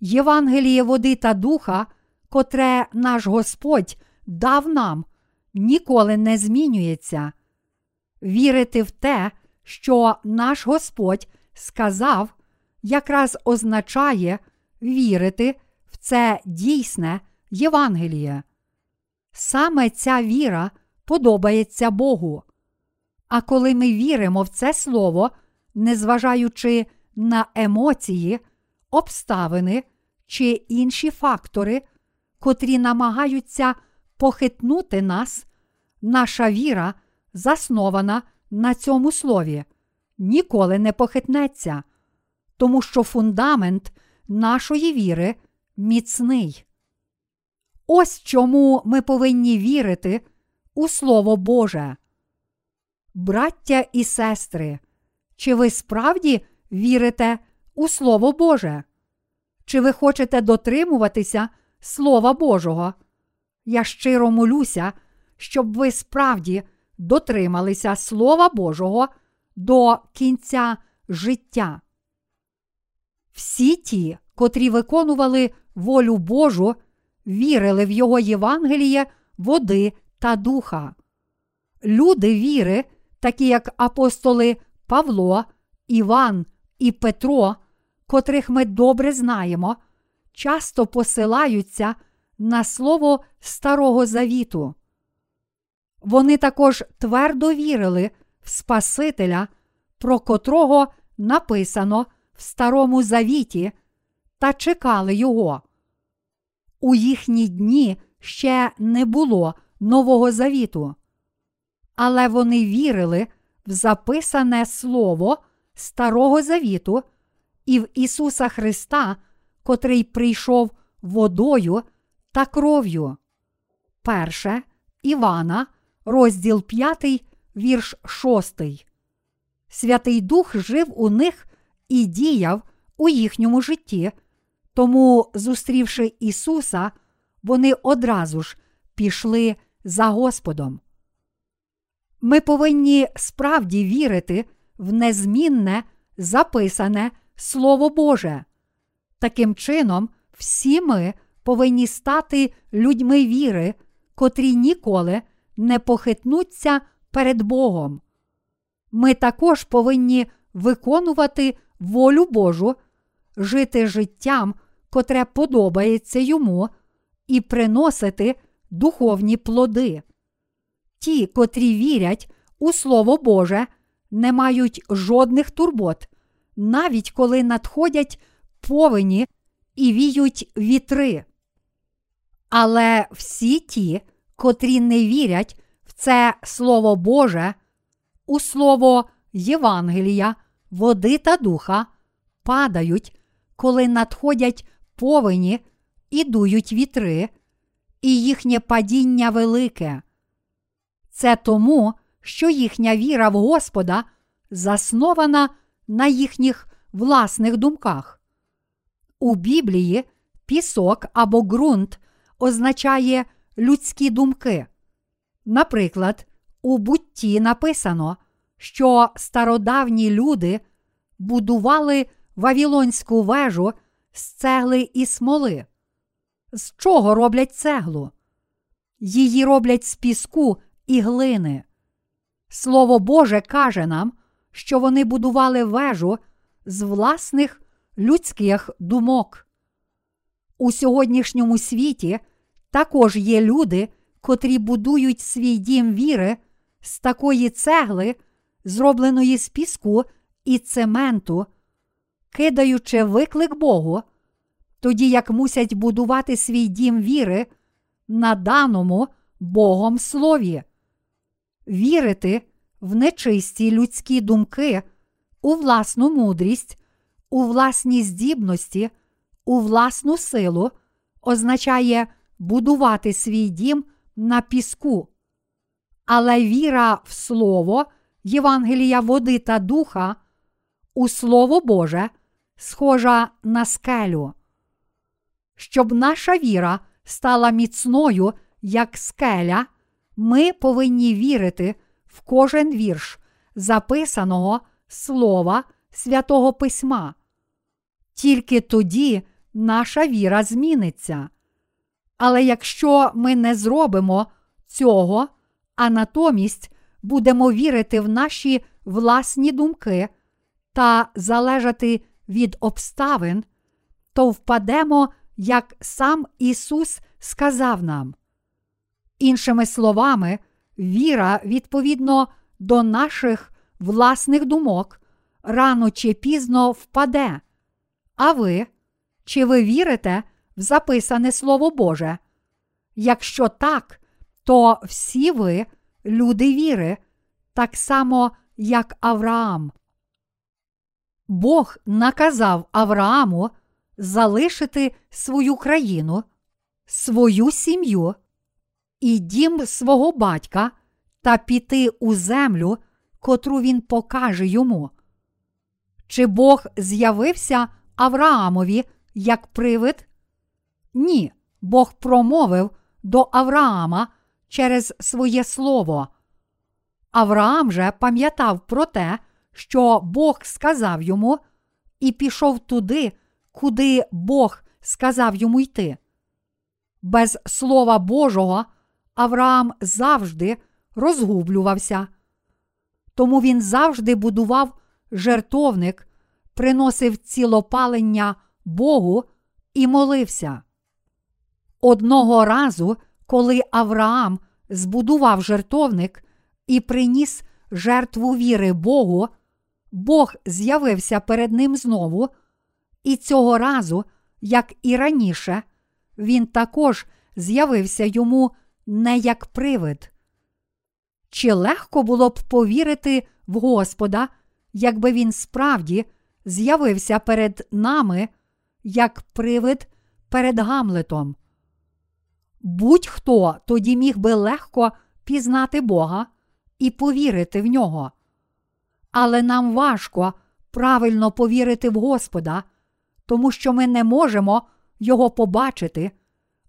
Євангеліє води та духа, котре наш Господь дав нам, ніколи не змінюється. Вірити в те, що наш Господь сказав, якраз означає вірити в це дійсне Євангеліє. Саме ця віра подобається Богу. А коли ми віримо в це слово, незважаючи на емоції, обставини чи інші фактори, котрі намагаються похитнути нас, наша віра, заснована на цьому слові, ніколи не похитнеться, тому що фундамент нашої віри міцний. Ось чому ми повинні вірити у Слово Боже. Браття і сестри, чи ви справді вірите у Слово Боже? Чи ви хочете дотримуватися Слова Божого? Я щиро молюся, щоб ви справді дотрималися Слова Божого до кінця життя. Всі ті, котрі виконували волю Божу, вірили в Його Євангеліє, води та духа. Люди віри, такі як апостоли Павло, Іван і Петро, котрих ми добре знаємо, часто посилаються на слово Старого Завіту. Вони також твердо вірили в Спасителя, про котрого написано в Старому Завіті, та чекали його. У їхні дні ще не було Нового Завіту, але вони вірили в записане Слово Старого Завіту і в Ісуса Христа, котрий прийшов водою та кров'ю. Перше Івана, розділ 5, вірш 6. Святий Дух жив у них і діяв у їхньому житті, тому, зустрівши Ісуса, вони одразу ж пішли за Господом. Ми повинні справді вірити в незмінне записане Слово Боже. Таким чином, всі ми повинні стати людьми віри, котрі ніколи не похитнуться перед Богом. Ми також повинні виконувати волю Божу, жити життям, котре подобається йому, і приносити духовні плоди. Ті, котрі вірять у Слово Боже, не мають жодних турбот, навіть коли надходять повені і віють вітри. Але всі ті, котрі не вірять в це Слово Боже, у Слово Євангелія, води та духа, падають, коли надходять повені і дують вітри, і їхнє падіння велике. Це тому, що їхня віра в Господа заснована на їхніх власних думках. У Біблії пісок або ґрунт означає людські думки. Наприклад, у бутті написано, що стародавні люди будували Вавілонську вежу з цегли і смоли. З чого роблять цеглу? Її роблять з піску і глини. Слово Боже каже нам, що вони будували вежу з власних людських думок. У сьогоднішньому світі також є люди, котрі будують свій дім віри з такої цегли, зробленої з піску і цементу, кидаючи виклик Богу, тоді як мусять будувати свій дім віри на даному Богом слові, вірити в нечисті людські думки, у власну мудрість, у власні здібності, у власну силу означає будувати свій дім на піску. Але віра в Слово, Євангелія води та духа, у Слово Боже, схожа на скелю. Щоб наша віра стала міцною, як скеля, ми повинні вірити в кожен вірш записаного Слова Святого Письма. Тільки тоді наша віра зміниться. Але якщо ми не зробимо цього, а натомість будемо вірити в наші власні думки та залежати від обставин, то впадемо, як сам Ісус сказав нам. Іншими словами, віра відповідно до наших власних думок рано чи пізно впаде. А ви, чи ви вірите в записане Слово Боже? Якщо так, то всі ви люди віри, так само, як Авраам. Бог наказав Аврааму залишити свою країну, свою сім'ю і дім свого батька та піти у землю, котру він покаже йому. Чи Бог з'явився Авраамові як привид? Ні, Бог промовив до Авраама через своє слово. Авраам же пам'ятав про те, що Бог сказав йому, і пішов туди, куди Бог сказав йому йти. Без Слова Божого Авраам завжди розгублювався. Тому він завжди будував жертовник, приносив цілопалення Богу і молився. Одного разу, коли Авраам збудував жертовник і приніс жертву віри Богу, Бог з'явився перед ним знову, і цього разу, як і раніше, він також з'явився йому не як привид. Чи легко було б повірити в Господа, якби він справді з'явився перед нами як привид перед Гамлетом? Будь-хто тоді міг би легко пізнати Бога і повірити в нього. Але нам важко правильно повірити в Господа, тому що ми не можемо Його побачити,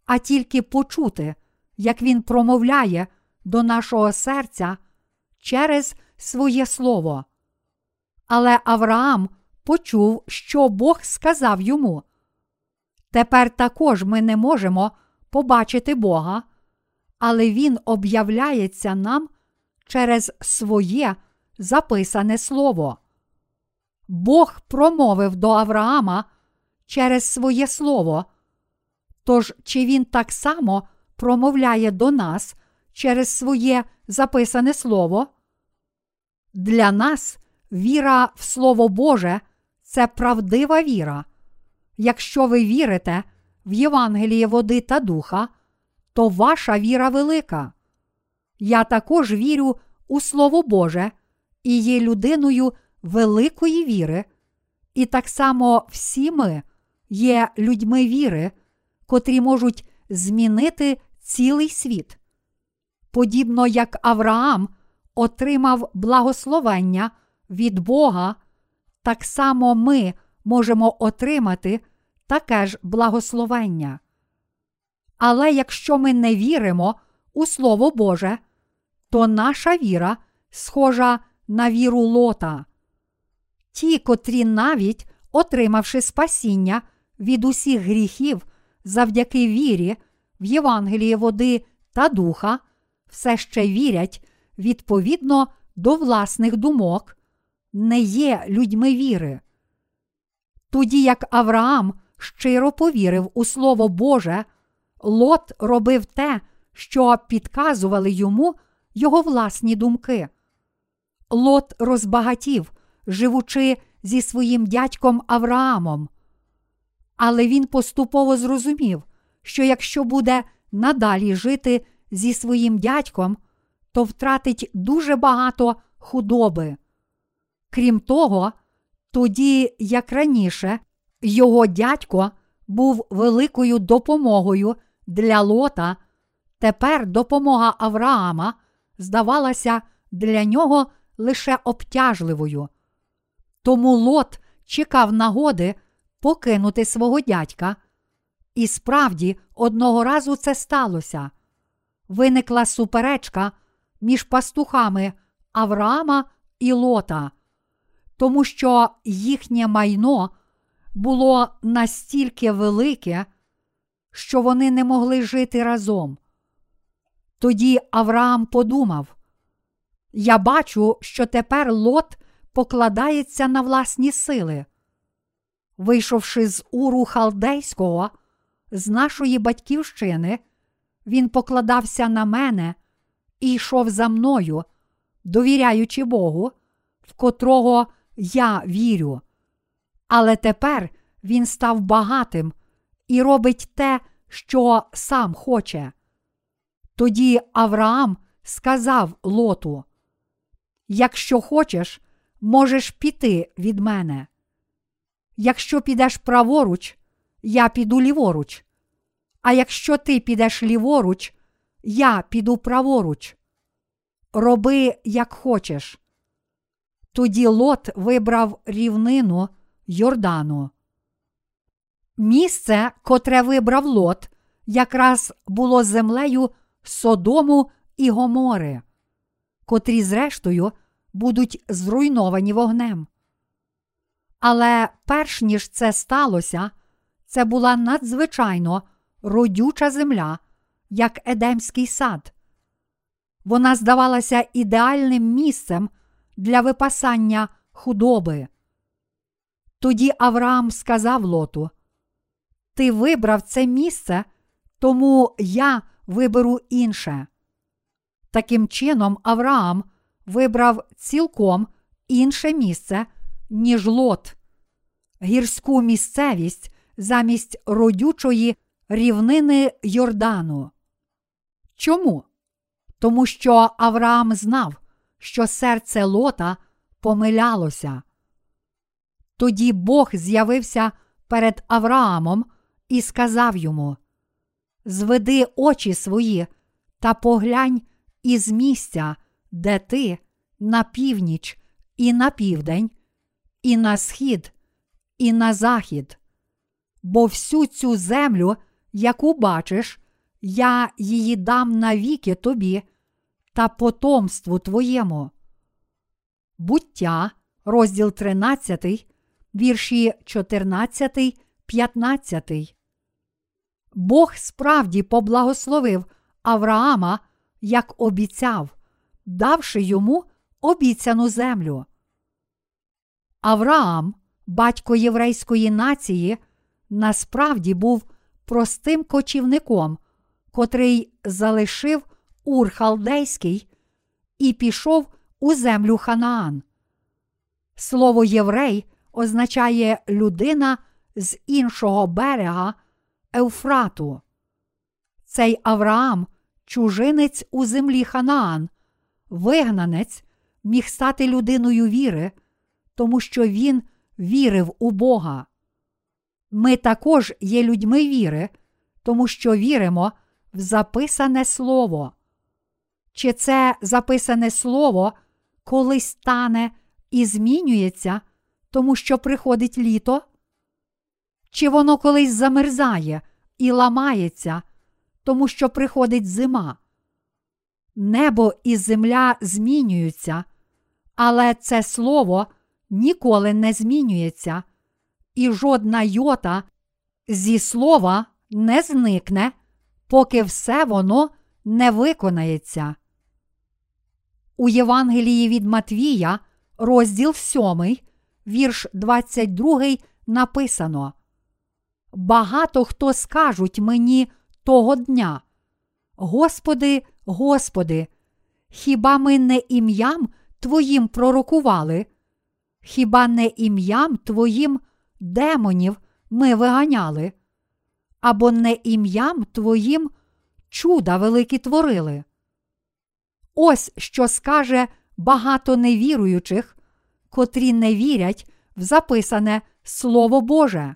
а тільки почути, як Він промовляє до нашого серця через своє слово. Але Авраам почув, що Бог сказав йому. Тепер також ми не можемо побачити Бога, але Він об'являється нам через своє записане слово. Бог промовив до Авраама через своє слово. Тож чи він так само промовляє до нас через своє записане слово? Для нас віра в Слово Боже це правдива віра. Якщо ви вірите в Євангеліє води та духа, то ваша віра велика. Я також вірю у Слово Боже і є людиною великої віри, і так само всі ми є людьми віри, котрі можуть змінити цілий світ. Подібно як Авраам отримав благословення від Бога, так само ми можемо отримати таке ж благословення. Але якщо ми не віримо у Слово Боже, то наша віра схожа на віру лота. Ті, котрі навіть, отримавши спасіння від усіх гріхів завдяки вірі в Євангеліє води та духа, все ще вірять відповідно до власних думок, не є людьми віри. Тоді як Авраам щиро повірив у Слово Боже, Лот робив те, що підказували йому його власні думки. Лот розбагатів, живучи зі своїм дядьком Авраамом. Але він поступово зрозумів, що якщо буде надалі жити зі своїм дядьком, то втратить дуже багато худоби. Крім того, тоді, як раніше, його дядько був великою допомогою для лота, тепер допомога Авраама здавалася для нього лише обтяжливою. Тому лот чекав нагоди покинути свого дядька. І справді, одного разу це сталося. Виникла суперечка між пастухами Авраама і Лота, тому що їхнє майно було настільки велике, що вони не могли жити разом. Тоді Авраам подумав: Я бачу, що тепер Лот покладається на власні сили. Вийшовши з уру халдейського, з нашої батьківщини, він покладався на мене і йшов за мною, довіряючи Богу, в котрого я вірю. Але тепер він став багатим і робить те, що сам хоче. Тоді Авраам сказав Лоту: Якщо хочеш, можеш піти від мене. Якщо підеш праворуч, я піду ліворуч. А якщо ти підеш ліворуч, я піду праворуч. Роби, як хочеш. Тоді Лот вибрав рівнину Йордану. Місце, котре вибрав Лот, якраз було землею Содому і Гомори, котрі, зрештою, будуть зруйновані вогнем. Але перш ніж це сталося, це була надзвичайно родюча земля, як Едемський сад. Вона здавалася ідеальним місцем для випасання худоби. Тоді Авраам сказав Лоту: Ти вибрав це місце, тому я виберу інше. Таким чином, Авраам вибрав цілком інше місце, ніж лот, гірську місцевість замість родючої рівнини Йордану. Чому? Тому що Авраам знав, що серце лота помилялося. Тоді Бог з'явився перед Авраамом і сказав йому: Зведи очі свої та поглянь із місця, де ти на північ і на південь, і на схід, і на захід. Бо всю цю землю, яку бачиш, я її дам навіки тобі та потомству твоєму. Буття, розділ 13, вірші 14, 15. Бог справді поблагословив Авраама, як обіцяв, давши йому обіцяну землю. Авраам, батько єврейської нації, насправді був простим кочівником, котрий залишив Ур Халдейський і пішов у землю Ханаан. Слово єврей означає людина з іншого берега Евфрату. Цей Авраам, чужинець у землі Ханаан, вигнанець, міг стати людиною віри, тому що він вірив у Бога. Ми також є людьми віри, тому що віримо в записане Слово. Чи це записане слово колись стане і змінюється, тому що приходить літо? Чи воно колись замерзає і ламається, тому що приходить зима? Небо і земля змінюються, але це слово ніколи не змінюється, і жодна йота зі слова не зникне, поки все воно не виконається. У Євангелії від Матвія, розділ 7, вірш 22, написано: Багато хто скажуть мені того дня. Господи, Господи, хіба ми не ім'ям Твоїм пророкували? Хіба не ім'ям Твоїм демонів ми виганяли? Або не ім'ям Твоїм чуда великі творили? Ось що скаже багато невіруючих, котрі не вірять в записане Слово Боже.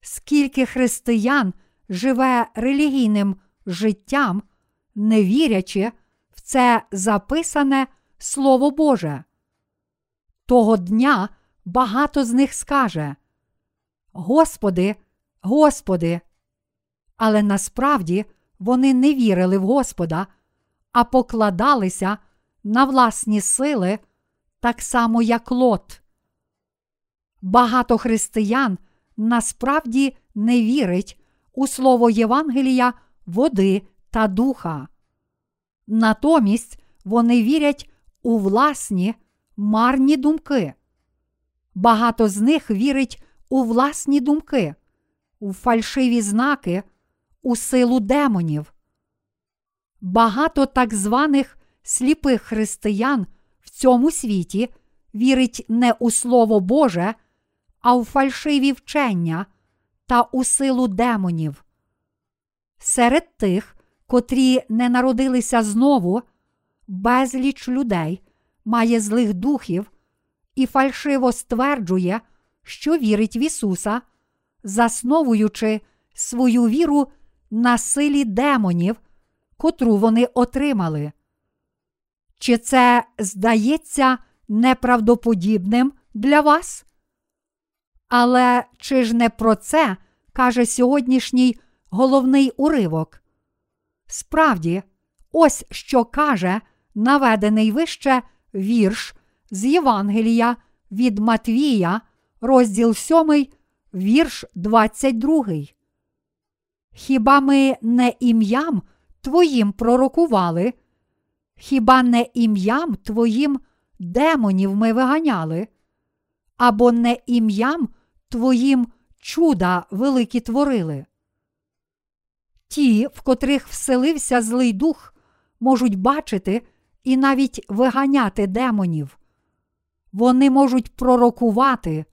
Скільки християн живе релігійним життям, не вірячи в це записане Слово Боже. Того дня багато з них скаже: Господи, Господи, але насправді вони не вірили в Господа, а покладалися на власні сили, так само, як лот. Багато християн насправді не вірить у слово Євангелія, води та духа. Натомість вони вірять у власні марні думки. Багато з них вірить у власні думки, у фальшиві знаки, у силу демонів. Багато так званих сліпих християн в цьому світі вірить не у Слово Боже, а у фальшиві вчення та у силу демонів. Серед тих, котрі не народилися знову, безліч людей має злих духів і фальшиво стверджує, що вірить в Ісуса, засновуючи свою віру на силі демонів, котру вони отримали. Чи це здається неправдоподібним для вас? Але чи ж не про це каже сьогоднішній головний уривок? Справді, ось що каже наведений вище вірш з Євангелія від Матвія, розділ 7, вірш 22. Хіба ми не ім'ям Твоїм пророкували? Хіба не ім'ям Твоїм демонів ми виганяли? Або не ім'ям Твоїм чуда великі творили? Ті, в котрих вселився злий дух, можуть бачити і навіть виганяти демонів. Вони можуть пророкувати.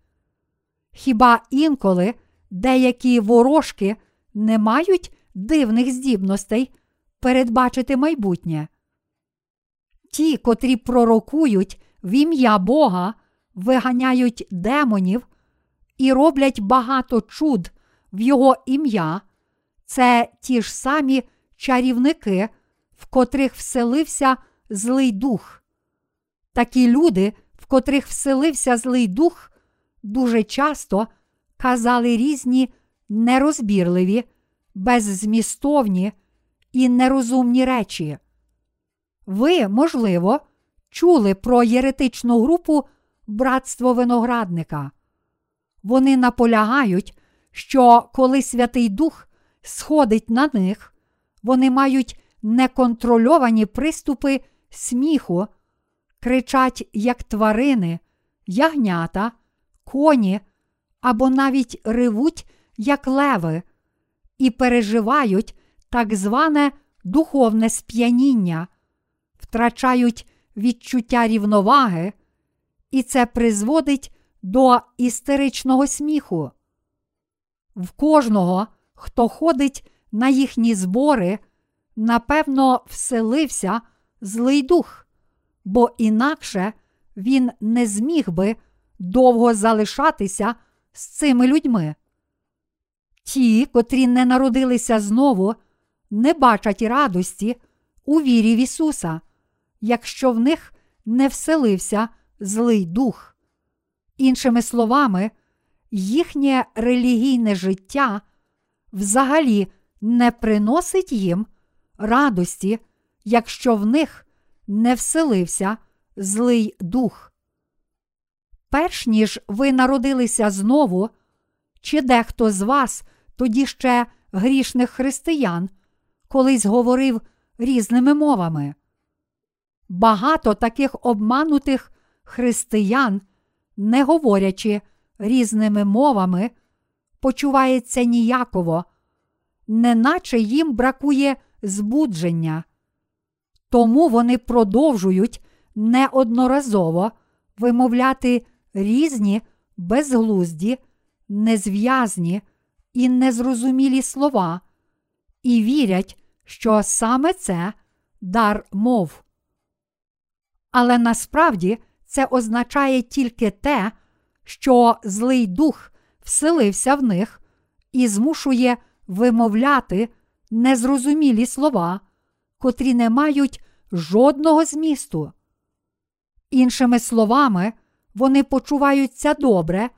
Хіба інколи деякі ворожки не мають дивних здібностей передбачити майбутнє? Ті, котрі пророкують в ім'я Бога, виганяють демонів і роблять багато чуд в Його ім'я, це ті ж самі чарівники, в котрих вселився злий дух. Такі люди, в котрих вселився злий дух, дуже часто казали різні нерозбірливі, беззмістовні і нерозумні речі. Ви, можливо, чули про єретичну групу братство виноградника. Вони наполягають, що коли Святий Дух сходить на них, вони мають неконтрольовані приступи сміху, кричать, як тварини, ягнята, коні або навіть ревуть, як леви, і переживають так зване духовне сп'яніння, втрачають відчуття рівноваги, і це призводить до істеричного сміху. В кожного, хто ходить на їхні збори, напевно, вселився злий дух, бо інакше він не зміг би довго залишатися з цими людьми. Ті, котрі не народилися знову, не бачать радості у вірі в Ісуса, якщо в них не вселився злий дух. Іншими словами, їхнє релігійне життя взагалі не приносить їм радості, якщо в них не вселився злий дух. Перш ніж ви народилися знову, чи дехто з вас, тоді ще грішних християн, колись говорив різними мовами. Багато таких обманутих християн, не говорячи різними мовами, почувається ніяково, неначе їм бракує збудження. Тому вони продовжують неодноразово вимовляти різні безглузді, незв'язні і незрозумілі слова, і вірять, що саме це дар мов. Але насправді це означає тільки те, що злий дух вселився в них і змушує вимовляти незрозумілі слова, котрі не мають жодного змісту. Іншими словами, вони почуваються добре,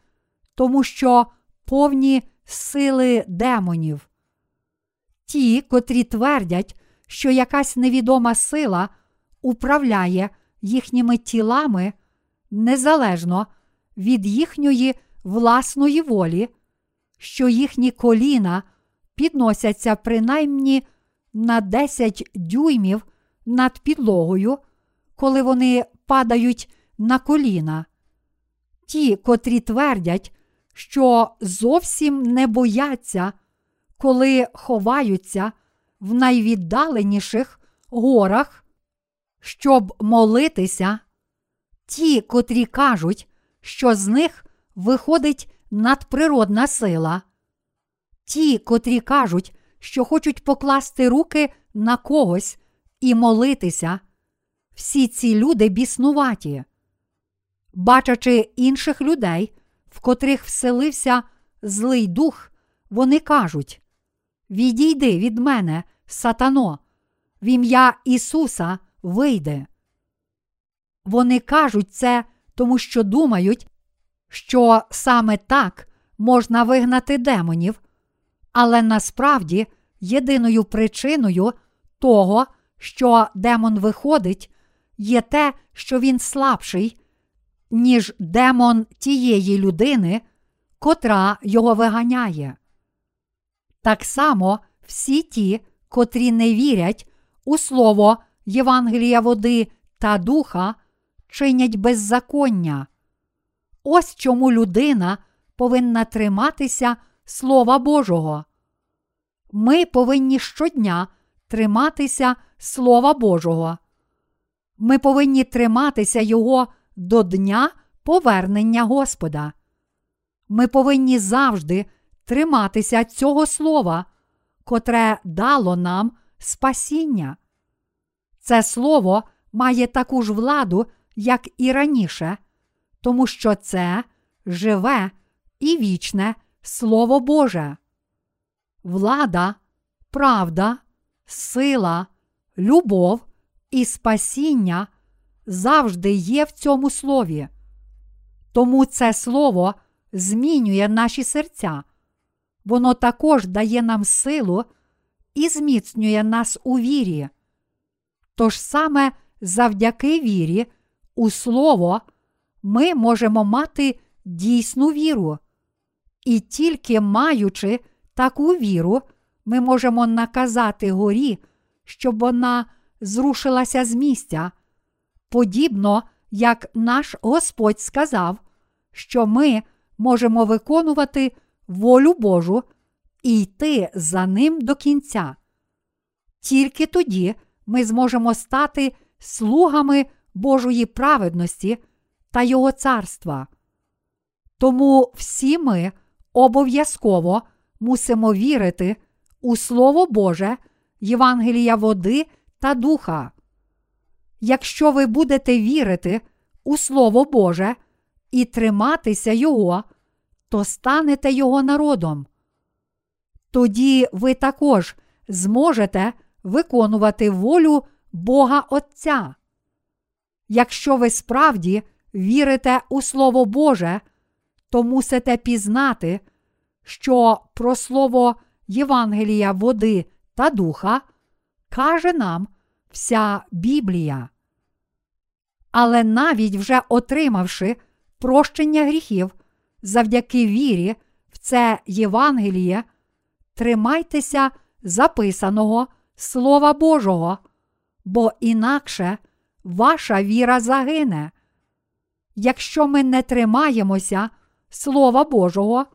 тому що повні сили демонів. Ті, котрі твердять, що якась невідома сила управляє їхніми тілами незалежно від їхньої власної волі, що їхні коліна підносяться принаймні на 10 дюймів над підлогою, коли вони падають на коліна. Ті, котрі твердять, що зовсім не бояться, коли ховаються в найвіддаленіших горах, щоб молитися, ті, котрі кажуть, що з них виходить надприродна сила, ті, котрі кажуть, що хочуть покласти руки на когось і молитися, всі ці люди біснуваті. Бачачи інших людей, в котрих вселився злий дух, вони кажуть: Відійди від мене, сатано, в ім'я Ісуса вийде. Вони кажуть це, тому що думають, що саме так можна вигнати демонів, але насправді єдиною причиною того, що демон виходить, є те, що він слабший, ніж демон тієї людини, котра його виганяє. Так само всі ті, котрі не вірять у слово Євангелія води та духа, чинять беззаконня. Ось чому людина повинна триматися Слова Божого. Ми повинні щодня триматися Слова Божого. Ми повинні триматися Його до дня повернення Господа. Ми повинні завжди триматися цього слова, котре дало нам спасіння. Це слово має таку ж владу, як і раніше, тому що це живе і вічне Слово Боже. Влада, правда, сила, любов і спасіння завжди є в цьому слові. Тому це слово змінює наші серця. Воно також дає нам силу і зміцнює нас у вірі. Тож саме завдяки вірі у Слово ми можемо мати дійсну віру. І тільки маючи таку віру, ми можемо наказати горі, щоб вона зрушилася з місця, подібно як наш Господь сказав, що ми можемо виконувати волю Божу і йти за ним до кінця. Тільки тоді ми зможемо стати слугами Божої праведності та Його царства. Тому всі ми обов'язково мусимо вірити у Слово Боже, Євангелія води та духа. Якщо ви будете вірити у Слово Боже і триматися Його, то станете Його народом. Тоді ви також зможете виконувати волю Бога Отця. Якщо ви справді вірите у Слово Боже, то мусите пізнати, що про слово Євангелія води та духа каже нам вся Біблія. Але навіть вже отримавши прощення гріхів завдяки вірі в це Євангеліє, тримайтеся записаного Слова Божого, бо інакше ваша віра загине. Якщо ми не тримаємося Слова Божого,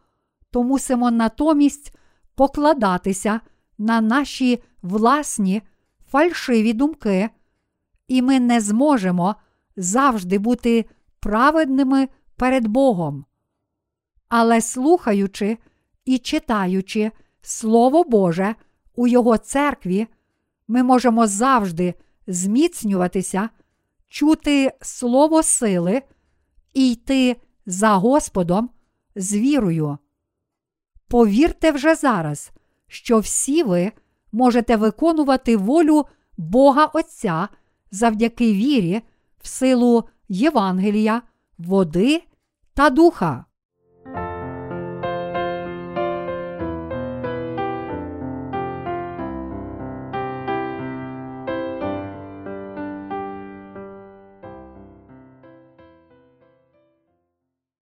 то мусимо натомість покладатися на наші власні фальшиві думки, і ми не зможемо завжди бути праведними перед Богом. Але слухаючи і читаючи Слово Боже у Його церкві, ми можемо завжди зміцнюватися, чути Слово сили і йти за Господом з вірою. Повірте вже зараз, що всі ви можете виконувати волю Бога Отця завдяки вірі в силу Євангелія, води та духа.